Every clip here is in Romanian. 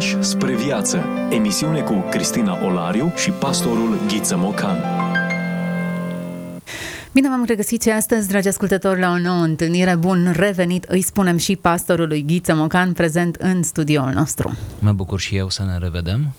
pași spre viață. Emisiune cu Cristina Olariu și pastorul Ghiță Mocan. Bine v-am regăsit și astăzi, dragi ascultători, la o nouă întâlnire. Bun revenit, îi spunem și pastorului Ghiță Mocan, prezent în studioul nostru. Mă bucur și eu să ne revedem.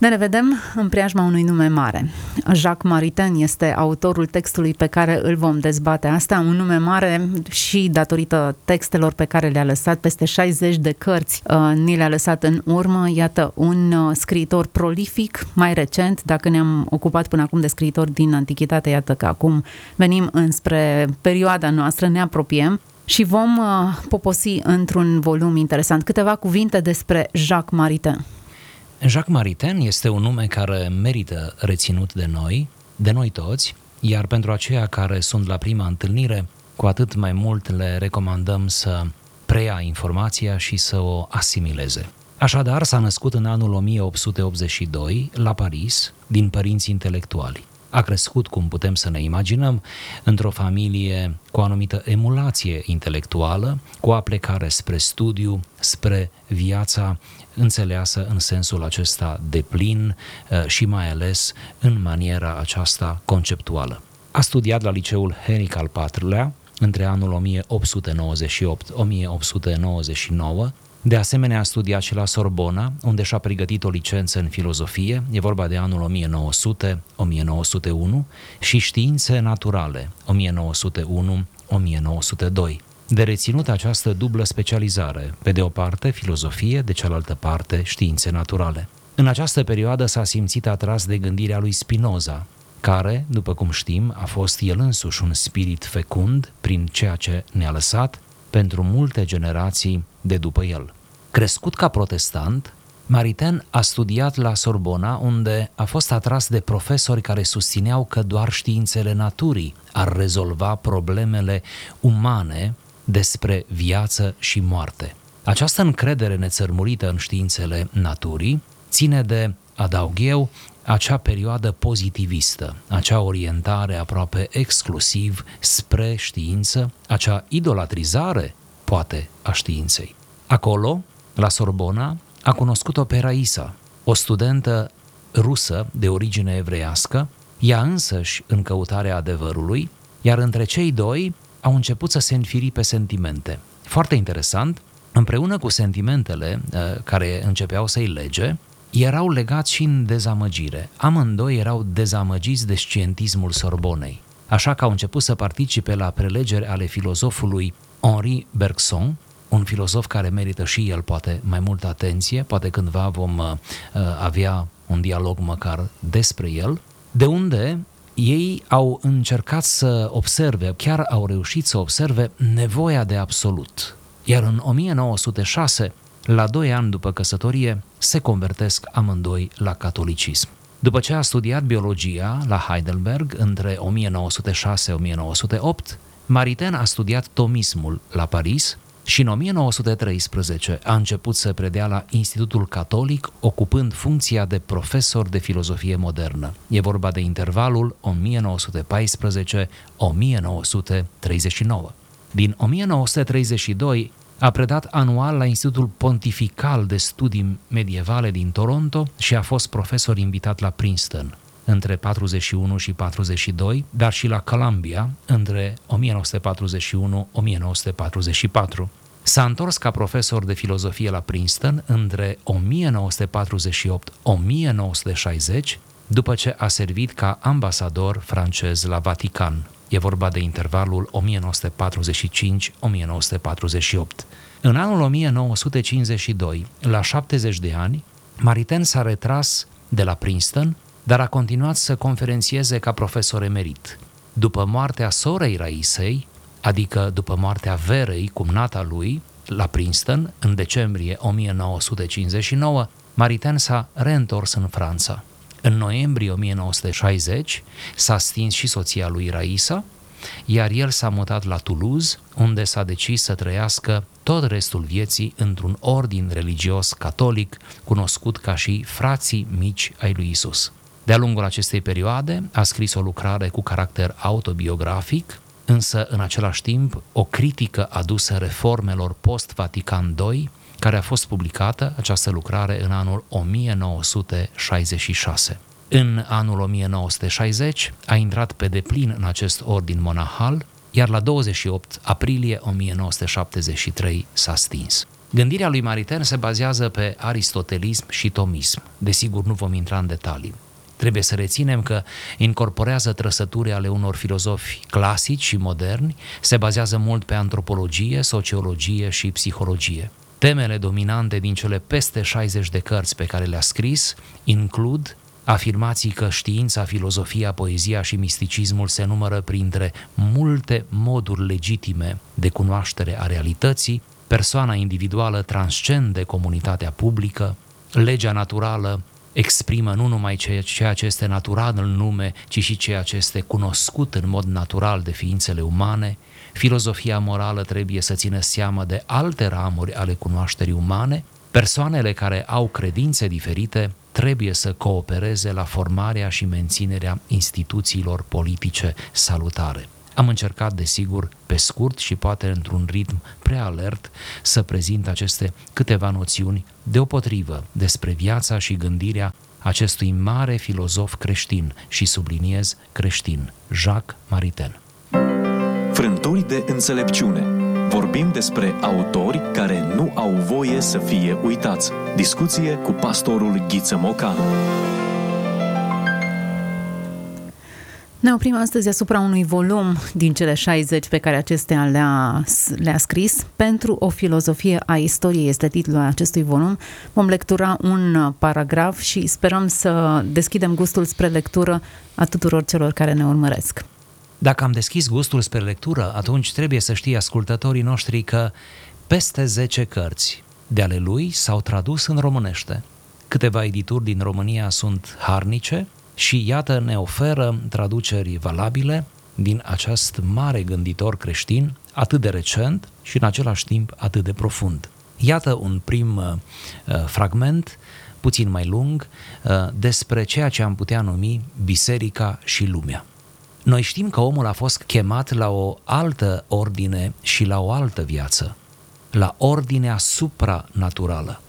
Ne revedem în preajma unui nume mare. Jacques Maritain este autorul textului pe care îl vom dezbate asta, un nume mare și datorită textelor pe care le-a lăsat, peste 60 de cărți uh, ni le-a lăsat în urmă. Iată, un uh, scriitor prolific, mai recent, dacă ne-am ocupat până acum de scriitori din antichitate, iată că acum venim înspre perioada noastră, ne apropiem și vom uh, poposi într-un volum interesant. Câteva cuvinte despre Jacques Maritain. Jacques Maritain este un nume care merită reținut de noi, de noi toți, iar pentru aceia care sunt la prima întâlnire, cu atât mai mult le recomandăm să preia informația și să o asimileze. Așadar, s-a născut în anul 1882 la Paris, din părinți intelectuali a crescut, cum putem să ne imaginăm, într-o familie cu o anumită emulație intelectuală, cu o aplecare spre studiu, spre viața înțeleasă în sensul acesta de plin uh, și mai ales în maniera aceasta conceptuală. A studiat la liceul Henric al IV-lea între anul 1898-1899, de asemenea, a studiat și la Sorbona, unde și-a pregătit o licență în filozofie, e vorba de anul 1900-1901, și științe naturale, 1901-1902. De reținut această dublă specializare, pe de o parte filozofie, de cealaltă parte științe naturale. În această perioadă s-a simțit atras de gândirea lui Spinoza, care, după cum știm, a fost el însuși un spirit fecund prin ceea ce ne-a lăsat pentru multe generații de după el. Crescut ca protestant, Maritain a studiat la Sorbona, unde a fost atras de profesori care susțineau că doar științele naturii ar rezolva problemele umane despre viață și moarte. Această încredere nețărmurită în științele naturii ține de, adaug eu, acea perioadă pozitivistă, acea orientare aproape exclusiv spre știință, acea idolatrizare, poate, a științei. Acolo, la Sorbona, a cunoscut-o pe Raisa, o studentă rusă de origine evreiască, ea însăși în căutarea adevărului, iar între cei doi au început să se înfiri pe sentimente. Foarte interesant, împreună cu sentimentele uh, care începeau să-i lege, erau legați și în dezamăgire. Amândoi erau dezamăgiți de scientismul Sorbonei, așa că au început să participe la prelegeri ale filozofului Henri Bergson, un filozof care merită și el poate mai multă atenție, poate cândva vom uh, avea un dialog măcar despre el, de unde ei au încercat să observe, chiar au reușit să observe nevoia de absolut. Iar în 1906, la doi ani după căsătorie, se convertesc amândoi la catolicism. După ce a studiat biologia la Heidelberg între 1906-1908, Maritain a studiat tomismul la Paris și în 1913 a început să predea la Institutul Catolic, ocupând funcția de profesor de filozofie modernă. E vorba de intervalul 1914-1939. Din 1932 a predat anual la Institutul Pontifical de Studii Medievale din Toronto și a fost profesor invitat la Princeton între 41 și 42, dar și la Columbia între 1941-1944. S-a întors ca profesor de filozofie la Princeton între 1948-1960, după ce a servit ca ambasador francez la Vatican. E vorba de intervalul 1945-1948. În anul 1952, la 70 de ani, Maritain s-a retras de la Princeton, dar a continuat să conferențieze ca profesor emerit. După moartea sorei Raisei, adică după moartea Verei, cumnata lui, la Princeton, în decembrie 1959, Maritain s-a reîntors în Franța. În noiembrie 1960 s-a stins și soția lui Raisa, iar el s-a mutat la Toulouse, unde s-a decis să trăiască tot restul vieții într-un ordin religios catolic cunoscut ca și frații mici ai lui Isus. De-a lungul acestei perioade a scris o lucrare cu caracter autobiografic, însă în același timp o critică adusă reformelor post-Vatican II care a fost publicată, această lucrare, în anul 1966. În anul 1960 a intrat pe deplin în acest ordin monahal, iar la 28 aprilie 1973 s-a stins. Gândirea lui Maritain se bazează pe aristotelism și tomism. Desigur, nu vom intra în detalii. Trebuie să reținem că incorporează trăsături ale unor filozofi clasici și moderni, se bazează mult pe antropologie, sociologie și psihologie. Temele dominante din cele peste 60 de cărți pe care le-a scris includ afirmații că știința, filozofia, poezia și misticismul se numără printre multe moduri legitime de cunoaștere a realității, persoana individuală transcende comunitatea publică, legea naturală exprimă nu numai ceea ce este natural în lume, ci și ceea ce este cunoscut în mod natural de ființele umane, filozofia morală trebuie să țină seamă de alte ramuri ale cunoașterii umane, persoanele care au credințe diferite trebuie să coopereze la formarea și menținerea instituțiilor politice salutare. Am încercat, desigur, pe scurt și poate într-un ritm prea alert, să prezint aceste câteva noțiuni deopotrivă despre viața și gândirea acestui mare filozof creștin și subliniez creștin, Jacques Maritain. Frânturi de înțelepciune. Vorbim despre autori care nu au voie să fie uitați. Discuție cu pastorul Ghiță Mocanu. Ne oprim astăzi asupra unui volum din cele 60 pe care acestea le-a, le-a scris. Pentru o filozofie a istoriei este titlul acestui volum. Vom lectura un paragraf și sperăm să deschidem gustul spre lectură a tuturor celor care ne urmăresc. Dacă am deschis gustul spre lectură, atunci trebuie să știe ascultătorii noștri că peste 10 cărți de ale lui s-au tradus în românește. Câteva edituri din România sunt harnice, și iată ne oferă traduceri valabile din acest mare gânditor creștin, atât de recent și în același timp atât de profund. Iată un prim uh, fragment, puțin mai lung, uh, despre ceea ce am putea numi biserica și lumea. Noi știm că omul a fost chemat la o altă ordine și la o altă viață, la ordinea supranaturală.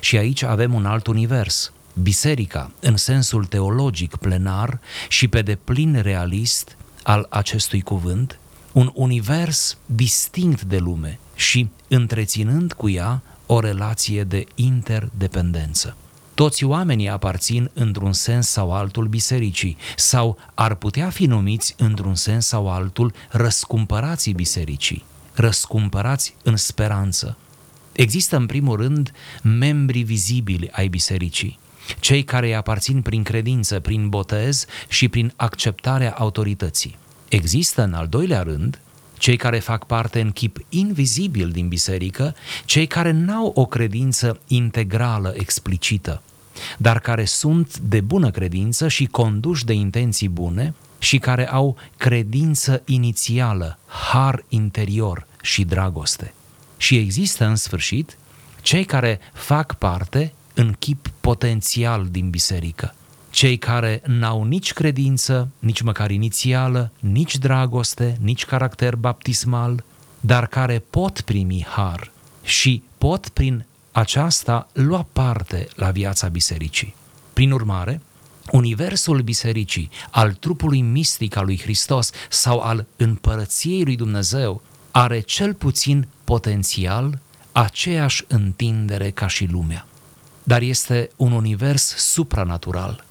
Și aici avem un alt univers, biserica în sensul teologic plenar și pe deplin realist al acestui cuvânt, un univers distinct de lume și întreținând cu ea o relație de interdependență. Toți oamenii aparțin într-un sens sau altul bisericii sau ar putea fi numiți într-un sens sau altul răscumpărații bisericii, răscumpărați în speranță. Există în primul rând membri vizibili ai bisericii, cei care îi aparțin prin credință, prin botez și prin acceptarea autorității. Există, în al doilea rând, cei care fac parte în chip invizibil din biserică, cei care n-au o credință integrală, explicită, dar care sunt de bună credință și conduși de intenții bune și care au credință inițială, har interior și dragoste. Și există, în sfârșit, cei care fac parte în chip potențial din biserică. Cei care n-au nici credință, nici măcar inițială, nici dragoste, nici caracter baptismal, dar care pot primi har și pot prin aceasta lua parte la viața bisericii. Prin urmare, universul bisericii, al trupului mistic al lui Hristos sau al împărăției lui Dumnezeu, are cel puțin potențial aceeași întindere ca și lumea dar este un univers supranatural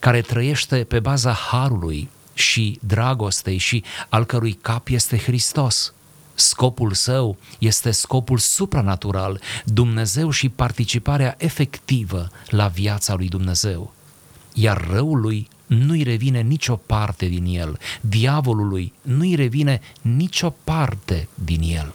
care trăiește pe baza harului și dragostei și al cărui cap este Hristos. Scopul său este scopul supranatural, Dumnezeu și participarea efectivă la viața lui Dumnezeu. Iar răului nu-i revine nicio parte din el, diavolului nu-i revine nicio parte din el.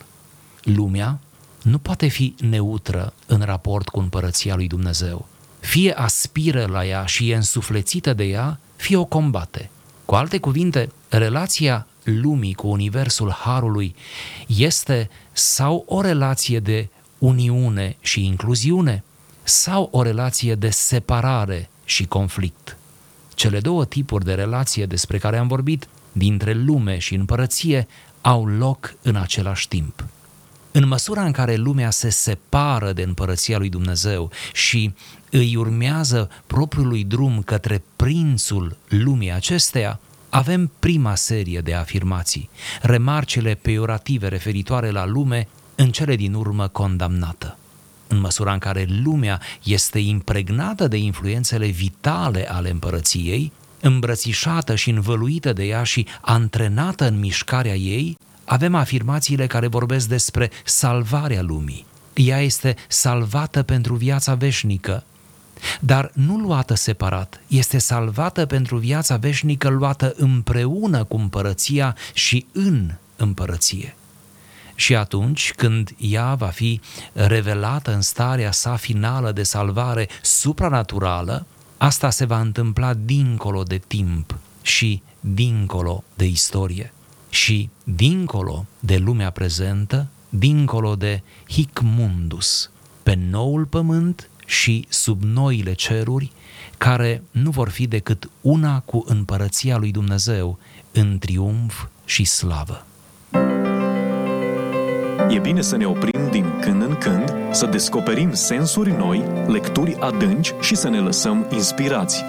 Lumea nu poate fi neutră în raport cu împărăția lui Dumnezeu. Fie aspiră la ea și e însuflețită de ea, fie o combate. Cu alte cuvinte, relația lumii cu Universul Harului este sau o relație de uniune și incluziune, sau o relație de separare și conflict. Cele două tipuri de relație despre care am vorbit, dintre lume și împărăție, au loc în același timp. În măsura în care lumea se separă de împărăția lui Dumnezeu și îi urmează propriului drum către prințul lumii acesteia, avem prima serie de afirmații, remarcele peiorative referitoare la lume, în cele din urmă condamnată. În măsura în care lumea este impregnată de influențele vitale ale împărăției, îmbrățișată și învăluită de ea și antrenată în mișcarea ei, avem afirmațiile care vorbesc despre salvarea lumii. Ea este salvată pentru viața veșnică, dar nu luată separat, este salvată pentru viața veșnică luată împreună cu împărăția și în împărăție. Și atunci când ea va fi revelată în starea sa finală de salvare supranaturală, asta se va întâmpla dincolo de timp și dincolo de istorie și dincolo de lumea prezentă, dincolo de hic mundus, pe noul pământ și sub noile ceruri, care nu vor fi decât una cu împărăția lui Dumnezeu în triumf și slavă. E bine să ne oprim din când în când, să descoperim sensuri noi, lecturi adânci și să ne lăsăm inspirați.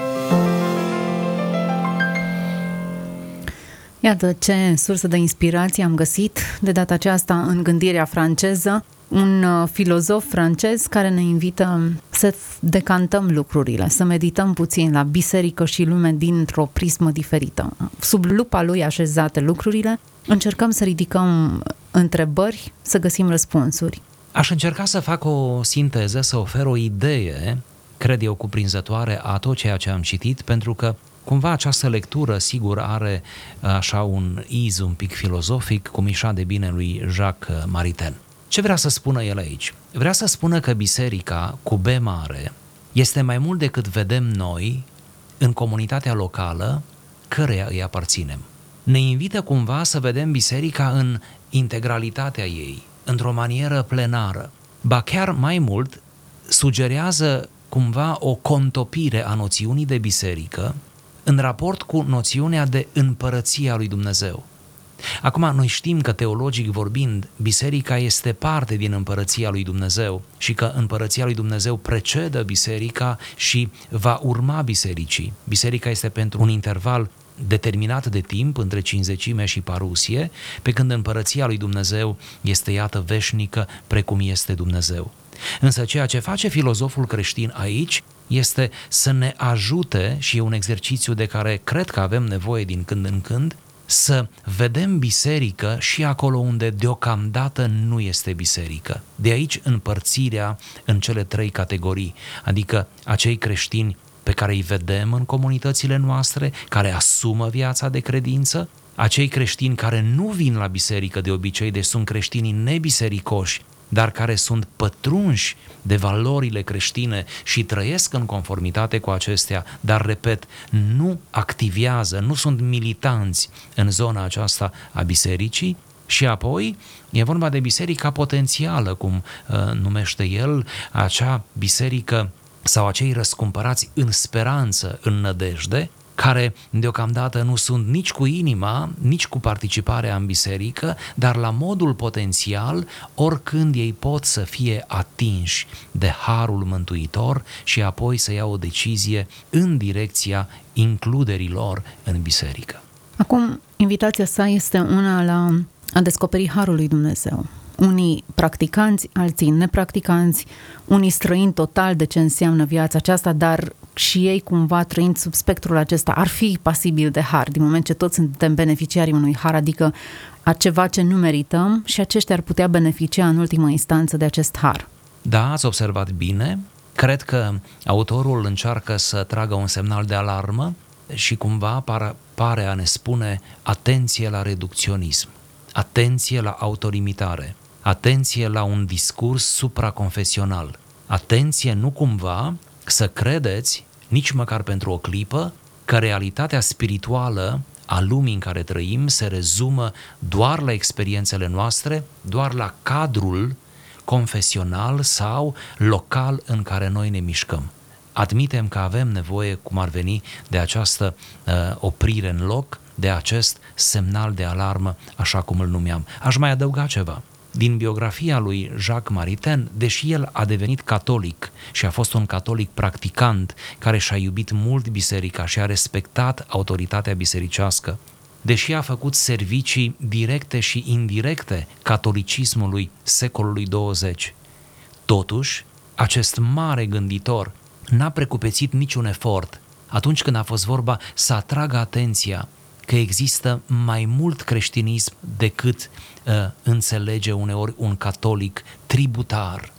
Iată ce sursă de inspirație am găsit de data aceasta în gândirea franceză, un uh, filozof francez care ne invită să decantăm lucrurile, să medităm puțin la biserică și lume dintr-o prismă diferită. Sub lupa lui așezate lucrurile, încercăm să ridicăm întrebări, să găsim răspunsuri. Aș încerca să fac o sinteză, să ofer o idee, cred eu, cuprinzătoare a tot ceea ce am citit, pentru că Cumva această lectură, sigur, are uh, așa un iz un pic filozofic, cum ișa de bine lui Jacques Maritain. Ce vrea să spună el aici? Vrea să spună că biserica cu B mare este mai mult decât vedem noi în comunitatea locală căreia îi aparținem. Ne invită cumva să vedem biserica în integralitatea ei, într-o manieră plenară. Ba chiar mai mult, sugerează cumva o contopire a noțiunii de biserică în raport cu noțiunea de împărăția lui Dumnezeu. Acum, noi știm că teologic vorbind, biserica este parte din împărăția lui Dumnezeu și că împărăția lui Dumnezeu precedă biserica și va urma bisericii. Biserica este pentru un interval determinat de timp între cinzecime și parusie, pe când împărăția lui Dumnezeu este iată veșnică precum este Dumnezeu. Însă ceea ce face filozoful creștin aici este să ne ajute, și e un exercițiu de care cred că avem nevoie din când în când, să vedem biserică și acolo unde deocamdată nu este biserică. De aici împărțirea în cele trei categorii, adică acei creștini pe care îi vedem în comunitățile noastre, care asumă viața de credință, acei creștini care nu vin la biserică de obicei, deci sunt creștinii nebisericoși, dar care sunt pătrunși de valorile creștine și trăiesc în conformitate cu acestea, dar, repet, nu activează, nu sunt militanți în zona aceasta a bisericii, și apoi e vorba de biserica potențială, cum uh, numește el, acea biserică sau acei răscumpărați în speranță, în nădejde, care deocamdată nu sunt nici cu inima, nici cu participarea în biserică, dar la modul potențial, oricând ei pot să fie atinși de harul mântuitor și apoi să ia o decizie în direcția includerii lor în biserică. Acum, invitația sa este una la a descoperi harul lui Dumnezeu unii practicanți, alții nepracticanți, unii străini total de ce înseamnă viața aceasta, dar și ei cumva trăind sub spectrul acesta ar fi pasibil de har, din moment ce toți suntem beneficiarii unui har, adică a ceva ce nu merităm și aceștia ar putea beneficia în ultimă instanță de acest har. Da, ați observat bine. Cred că autorul încearcă să tragă un semnal de alarmă și cumva pare a ne spune atenție la reducționism, atenție la autolimitare, atenție la un discurs supraconfesional, atenție nu cumva să credeți, nici măcar pentru o clipă, că realitatea spirituală a lumii în care trăim se rezumă doar la experiențele noastre, doar la cadrul confesional sau local în care noi ne mișcăm. Admitem că avem nevoie, cum ar veni, de această uh, oprire în loc, de acest semnal de alarmă, așa cum îl numeam. Aș mai adăuga ceva. Din biografia lui Jacques Maritain, deși el a devenit catolic și a fost un catolic practicant care și-a iubit mult biserica și a respectat autoritatea bisericească, deși a făcut servicii directe și indirecte catolicismului secolului 20. Totuși, acest mare gânditor n-a precupețit niciun efort atunci când a fost vorba să atragă atenția că există mai mult creștinism decât uh, înțelege uneori un catolic tributar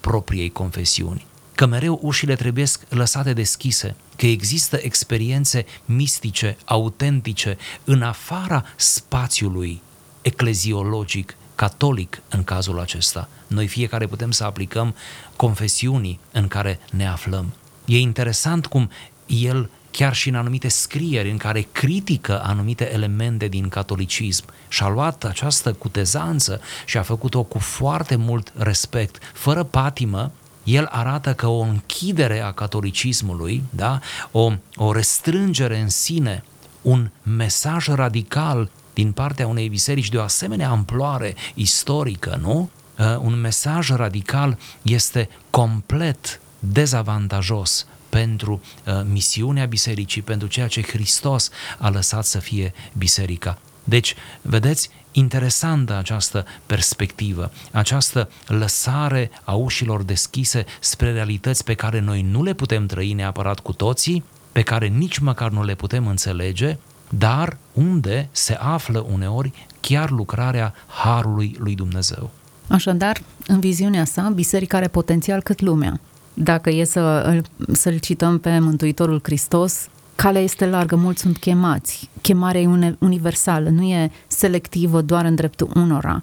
propriei confesiuni. Că mereu ușile trebuie lăsate deschise, că există experiențe mistice, autentice, în afara spațiului ecleziologic, catolic în cazul acesta. Noi fiecare putem să aplicăm confesiunii în care ne aflăm. E interesant cum el chiar și în anumite scrieri în care critică anumite elemente din catolicism și a luat această cutezanță și a făcut-o cu foarte mult respect, fără patimă, el arată că o închidere a catolicismului, da? o, o restrângere în sine, un mesaj radical din partea unei biserici de o asemenea amploare istorică, nu? Uh, un mesaj radical este complet dezavantajos pentru uh, misiunea bisericii, pentru ceea ce Hristos a lăsat să fie biserica. Deci, vedeți, interesantă această perspectivă, această lăsare a ușilor deschise spre realități pe care noi nu le putem trăi neapărat cu toții, pe care nici măcar nu le putem înțelege, dar unde se află uneori chiar lucrarea Harului lui Dumnezeu. Așadar, în viziunea sa, biserica are potențial cât lumea. Dacă e să, să-l cităm pe Mântuitorul Hristos, calea este largă, mulți sunt chemați. Chemarea e universală, nu e selectivă doar în dreptul unora.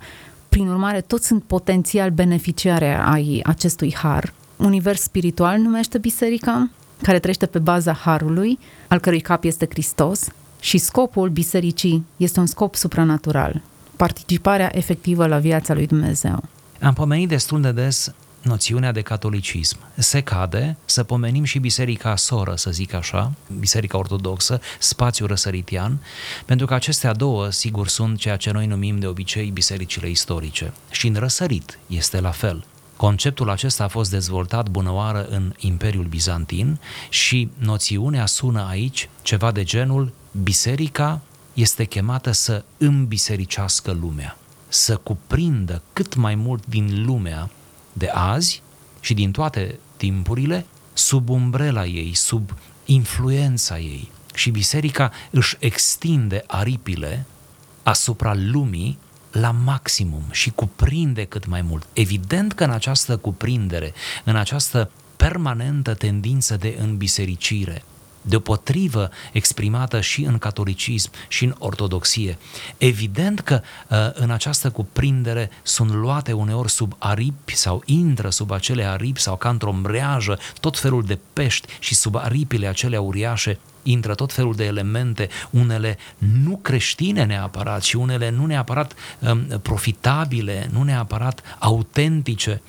Prin urmare, toți sunt potențial beneficiare ai acestui har. Univers spiritual numește biserica, care trăiește pe baza harului, al cărui cap este Hristos, și scopul bisericii este un scop supranatural, participarea efectivă la viața lui Dumnezeu. Am pomenit destul de des noțiunea de catolicism. Se cade să pomenim și biserica soră, să zic așa, biserica ortodoxă, spațiul răsăritian, pentru că acestea două, sigur, sunt ceea ce noi numim de obicei bisericile istorice. Și în răsărit este la fel. Conceptul acesta a fost dezvoltat bunăoară în Imperiul Bizantin și noțiunea sună aici ceva de genul biserica este chemată să îmbisericească lumea, să cuprindă cât mai mult din lumea de azi și din toate timpurile sub umbrela ei, sub influența ei. Și biserica își extinde aripile asupra lumii la maximum și cuprinde cât mai mult. Evident că în această cuprindere, în această permanentă tendință de înbisericire, deopotrivă exprimată și în catolicism și în ortodoxie. Evident că uh, în această cuprindere sunt luate uneori sub aripi sau intră sub acele aripi sau ca într-o mreajă tot felul de pești și sub aripile acelea uriașe intră tot felul de elemente, unele nu creștine neapărat și unele nu neapărat um, profitabile, nu neapărat autentice.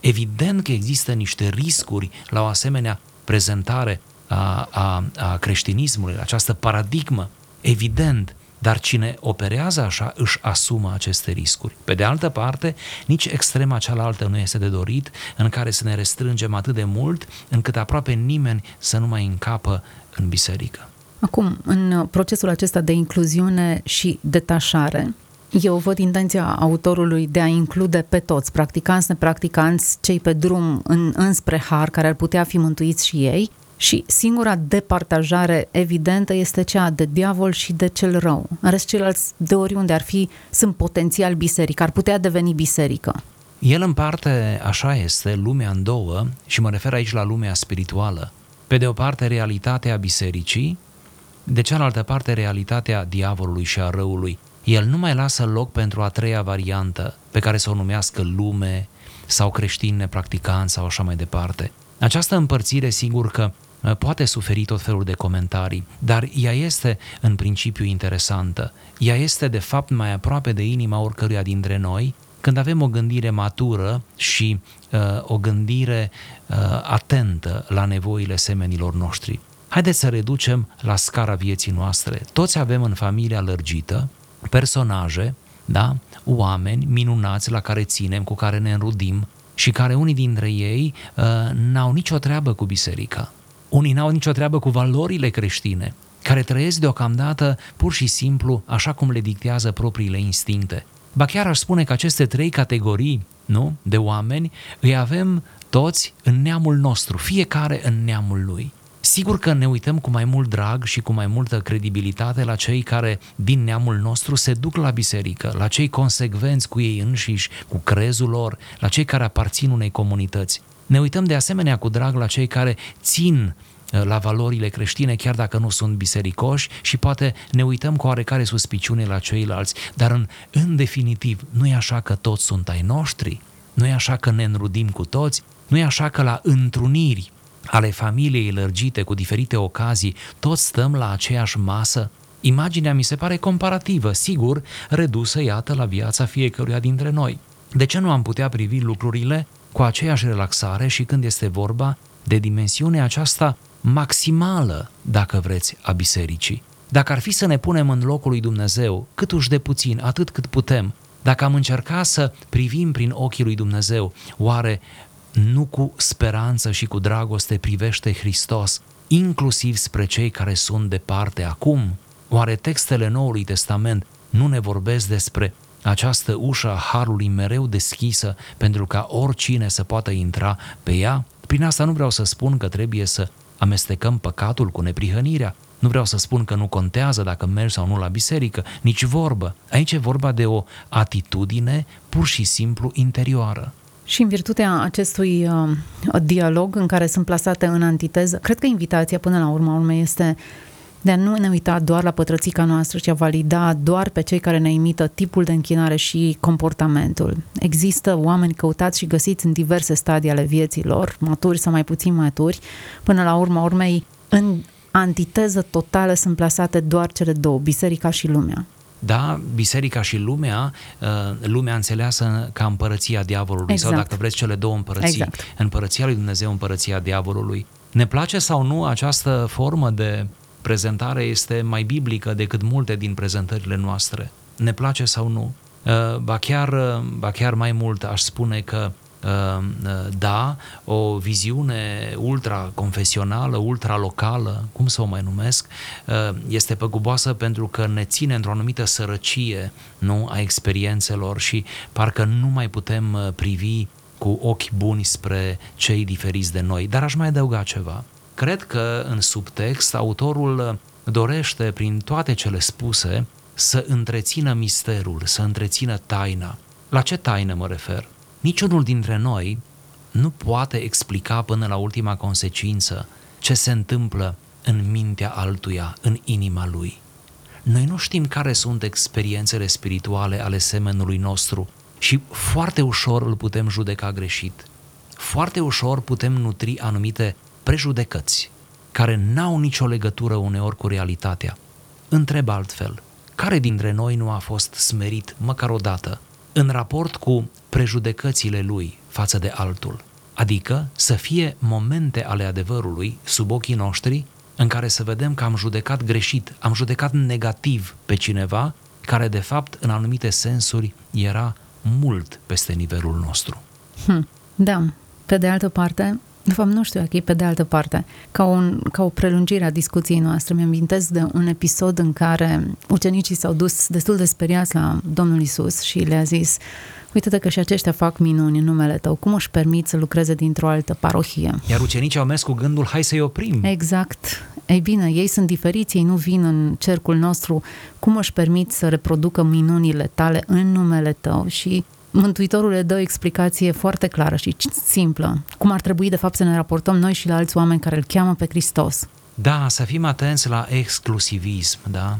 Evident că există niște riscuri la o asemenea prezentare a, a, a creștinismului, această paradigmă, evident, dar cine operează așa își asumă aceste riscuri. Pe de altă parte, nici extrema cealaltă nu este de dorit, în care să ne restrângem atât de mult, încât aproape nimeni să nu mai încapă în biserică. Acum, în procesul acesta de incluziune și detașare, eu văd intenția autorului de a include pe toți, practicanți, nepracticanți, cei pe drum în, înspre har, care ar putea fi mântuiți și ei, și singura departajare evidentă este cea de diavol și de cel rău. În rest, ceilalți, de oriunde ar fi, sunt potențial biserică, ar putea deveni biserică. El împarte, așa este, lumea în două și mă refer aici la lumea spirituală. Pe de o parte, realitatea bisericii, de cealaltă parte, realitatea diavolului și a răului. El nu mai lasă loc pentru a treia variantă, pe care să o numească lume sau creștini nepracticanți sau așa mai departe. Această împărțire, sigur că Uh, poate suferi tot felul de comentarii, dar ea este în principiu interesantă. Ea este de fapt mai aproape de inima oricăruia dintre noi când avem o gândire matură și uh, o gândire uh, atentă la nevoile semenilor noștri. Haideți să reducem la scara vieții noastre. Toți avem în familia lărgită personaje da? oameni minunați la care ținem, cu care ne înrudim și care unii dintre ei uh, n-au nicio treabă cu biserica. Unii n-au nicio treabă cu valorile creștine, care trăiesc deocamdată pur și simplu așa cum le dictează propriile instincte. Ba chiar aș spune că aceste trei categorii nu, de oameni îi avem toți în neamul nostru, fiecare în neamul lui. Sigur că ne uităm cu mai mult drag și cu mai multă credibilitate la cei care din neamul nostru se duc la biserică, la cei consecvenți cu ei înșiși, cu crezul lor, la cei care aparțin unei comunități. Ne uităm de asemenea cu drag la cei care țin uh, la valorile creștine, chiar dacă nu sunt bisericoși și poate ne uităm cu oarecare suspiciune la ceilalți, dar în, în definitiv nu e așa că toți sunt ai noștri, nu e așa că ne înrudim cu toți, nu e așa că la întruniri ale familiei lărgite cu diferite ocazii, toți stăm la aceeași masă? Imaginea mi se pare comparativă, sigur, redusă, iată, la viața fiecăruia dintre noi. De ce nu am putea privi lucrurile cu aceeași relaxare și când este vorba de dimensiunea aceasta maximală, dacă vreți, a bisericii? Dacă ar fi să ne punem în locul lui Dumnezeu, cât uși de puțin, atât cât putem, dacă am încercat să privim prin ochii lui Dumnezeu, oare nu cu speranță și cu dragoste privește Hristos, inclusiv spre cei care sunt departe acum? Oare textele Noului Testament nu ne vorbesc despre această ușă a Harului mereu deschisă pentru ca oricine să poată intra pe ea? Prin asta nu vreau să spun că trebuie să amestecăm păcatul cu neprihănirea, nu vreau să spun că nu contează dacă mergi sau nu la biserică, nici vorbă. Aici e vorba de o atitudine pur și simplu interioară. Și în virtutea acestui uh, dialog în care sunt plasate în antiteză, cred că invitația până la urma urmei este de a nu ne uita doar la pătrățica noastră, ci a valida doar pe cei care ne imită tipul de închinare și comportamentul. Există oameni căutați și găsiți în diverse stadii ale vieții lor, maturi sau mai puțin maturi, până la urma urmei, în antiteză totală sunt plasate doar cele două, biserica și lumea. Da, biserica și lumea, uh, lumea înțeleasă ca împărăția diavolului exact. sau dacă vreți cele două împărății, exact. împărăția lui Dumnezeu, împărăția diavolului. Ne place sau nu această formă de prezentare este mai biblică decât multe din prezentările noastre. Ne place sau nu? Uh, ba chiar, uh, ba chiar mai mult aș spune că Uh, uh, da, o viziune ultra-confesională, ultra-locală, cum să o mai numesc, uh, este păguboasă pentru că ne ține într-o anumită sărăcie nu, a experiențelor și parcă nu mai putem privi cu ochi buni spre cei diferiți de noi. Dar aș mai adăuga ceva. Cred că în subtext autorul dorește prin toate cele spuse să întrețină misterul, să întrețină taina. La ce taină mă refer? Niciunul dintre noi nu poate explica până la ultima consecință ce se întâmplă în mintea altuia, în inima lui. Noi nu știm care sunt experiențele spirituale ale semenului nostru și foarte ușor îl putem judeca greșit. Foarte ușor putem nutri anumite prejudecăți care n-au nicio legătură uneori cu realitatea. Întreb altfel, care dintre noi nu a fost smerit măcar o dată în raport cu prejudecățile lui față de altul. Adică să fie momente ale adevărului sub ochii noștri în care să vedem că am judecat greșit, am judecat negativ pe cineva care de fapt în anumite sensuri era mult peste nivelul nostru. Hm, da, pe de altă parte, de fapt, nu știu, e pe de altă parte, ca, un, ca o prelungire a discuției noastre. Mi-am amintesc de un episod în care ucenicii s-au dus destul de speriați la Domnul Isus și le-a zis uite că și aceștia fac minuni în numele tău, cum își permit să lucreze dintr-o altă parohie? Iar ucenicii au mers cu gândul, hai să-i oprim. Exact. Ei bine, ei sunt diferiți, ei nu vin în cercul nostru, cum își permit să reproducă minunile tale în numele tău și Mântuitorul le dă o explicație foarte clară și simplă, cum ar trebui de fapt să ne raportăm noi și la alți oameni care îl cheamă pe Hristos. Da, să fim atenți la exclusivism, da?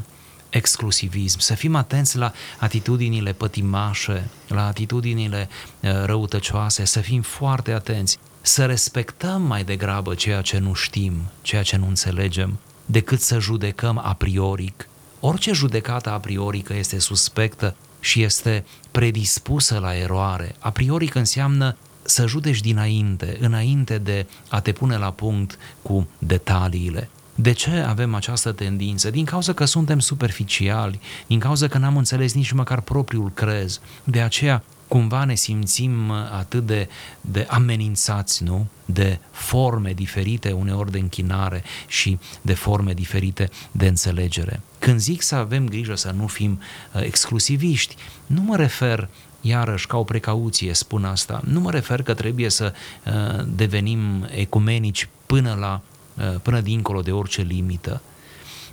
Exclusivism, să fim atenți la atitudinile pătimașe, la atitudinile uh, răutăcioase, să fim foarte atenți, să respectăm mai degrabă ceea ce nu știm, ceea ce nu înțelegem, decât să judecăm a prioric. Orice judecată a priorică este suspectă și este predispusă la eroare. A priori că înseamnă să judeci dinainte, înainte de a te pune la punct cu detaliile. De ce avem această tendință? Din cauza că suntem superficiali, din cauza că n-am înțeles nici măcar propriul crez. De aceea cumva ne simțim atât de, de amenințați, nu? De forme diferite uneori de închinare și de forme diferite de înțelegere. Când zic să avem grijă să nu fim uh, exclusiviști, nu mă refer iarăși ca o precauție spun asta, nu mă refer că trebuie să uh, devenim ecumenici până la uh, până dincolo de orice limită,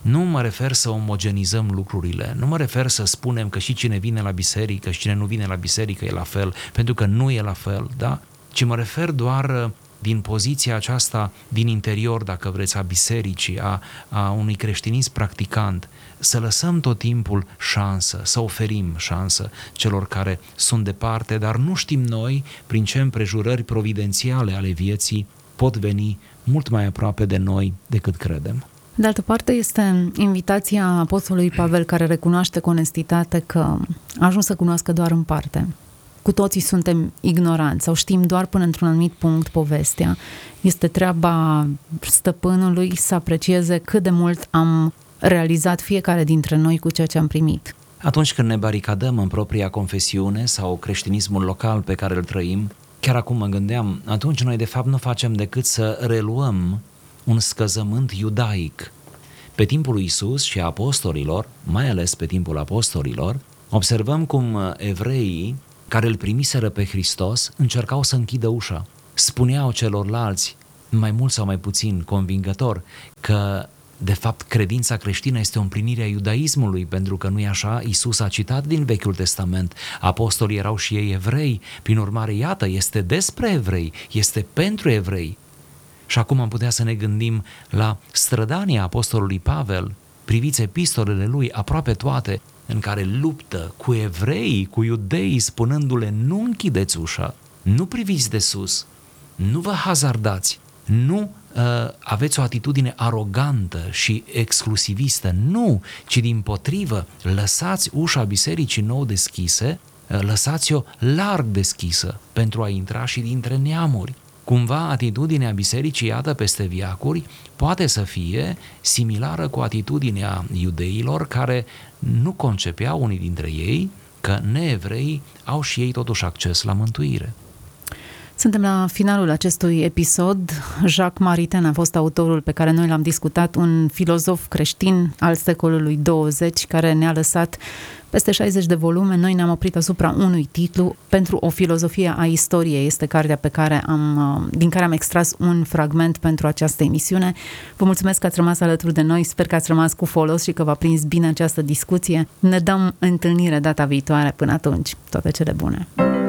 nu mă refer să omogenizăm lucrurile, nu mă refer să spunem că și cine vine la biserică și cine nu vine la biserică e la fel, pentru că nu e la fel, da? Ci mă refer doar uh, din poziția aceasta din interior, dacă vreți, a bisericii, a, a unui creștinism practicant, să lăsăm tot timpul șansă, să oferim șansă celor care sunt departe, dar nu știm noi prin ce împrejurări providențiale ale vieții pot veni mult mai aproape de noi decât credem. De altă parte, este invitația Apostolului Pavel care recunoaște cu onestitate că a ajuns să cunoască doar în parte. Cu toții suntem ignoranți sau știm doar până într-un anumit punct povestea. Este treaba stăpânului să aprecieze cât de mult am realizat fiecare dintre noi cu ceea ce am primit. Atunci când ne baricadăm în propria confesiune sau creștinismul local pe care îl trăim, chiar acum mă gândeam, atunci noi de fapt nu facem decât să reluăm un scăzământ iudaic. Pe timpul lui Isus și a apostolilor, mai ales pe timpul apostolilor, observăm cum evreii care îl primiseră pe Hristos încercau să închidă ușa. Spuneau celorlalți, mai mult sau mai puțin convingător, că de fapt, credința creștină este o împlinire a iudaismului, pentru că nu e așa, Isus a citat din Vechiul Testament, apostolii erau și ei evrei, prin urmare, iată, este despre evrei, este pentru evrei. Și acum am putea să ne gândim la strădania apostolului Pavel, priviți epistolele lui, aproape toate, în care luptă cu evrei, cu iudei, spunându-le nu închideți ușa, nu priviți de sus, nu vă hazardați, nu uh, aveți o atitudine arogantă și exclusivistă, nu, ci din potrivă, lăsați ușa bisericii nou deschise, uh, lăsați-o larg deschisă pentru a intra și dintre neamuri. Cumva atitudinea bisericii, iată, peste viacuri, poate să fie similară cu atitudinea iudeilor care nu concepeau unii dintre ei că neevrei au și ei totuși acces la mântuire. Suntem la finalul acestui episod. Jacques Maritain a fost autorul pe care noi l-am discutat, un filozof creștin al secolului 20 care ne-a lăsat peste 60 de volume. Noi ne-am oprit asupra unui titlu pentru o filozofie a istoriei. Este cartea pe care am, din care am extras un fragment pentru această emisiune. Vă mulțumesc că ați rămas alături de noi. Sper că ați rămas cu folos și că v-a prins bine această discuție. Ne dăm întâlnire data viitoare. Până atunci, toate cele bune!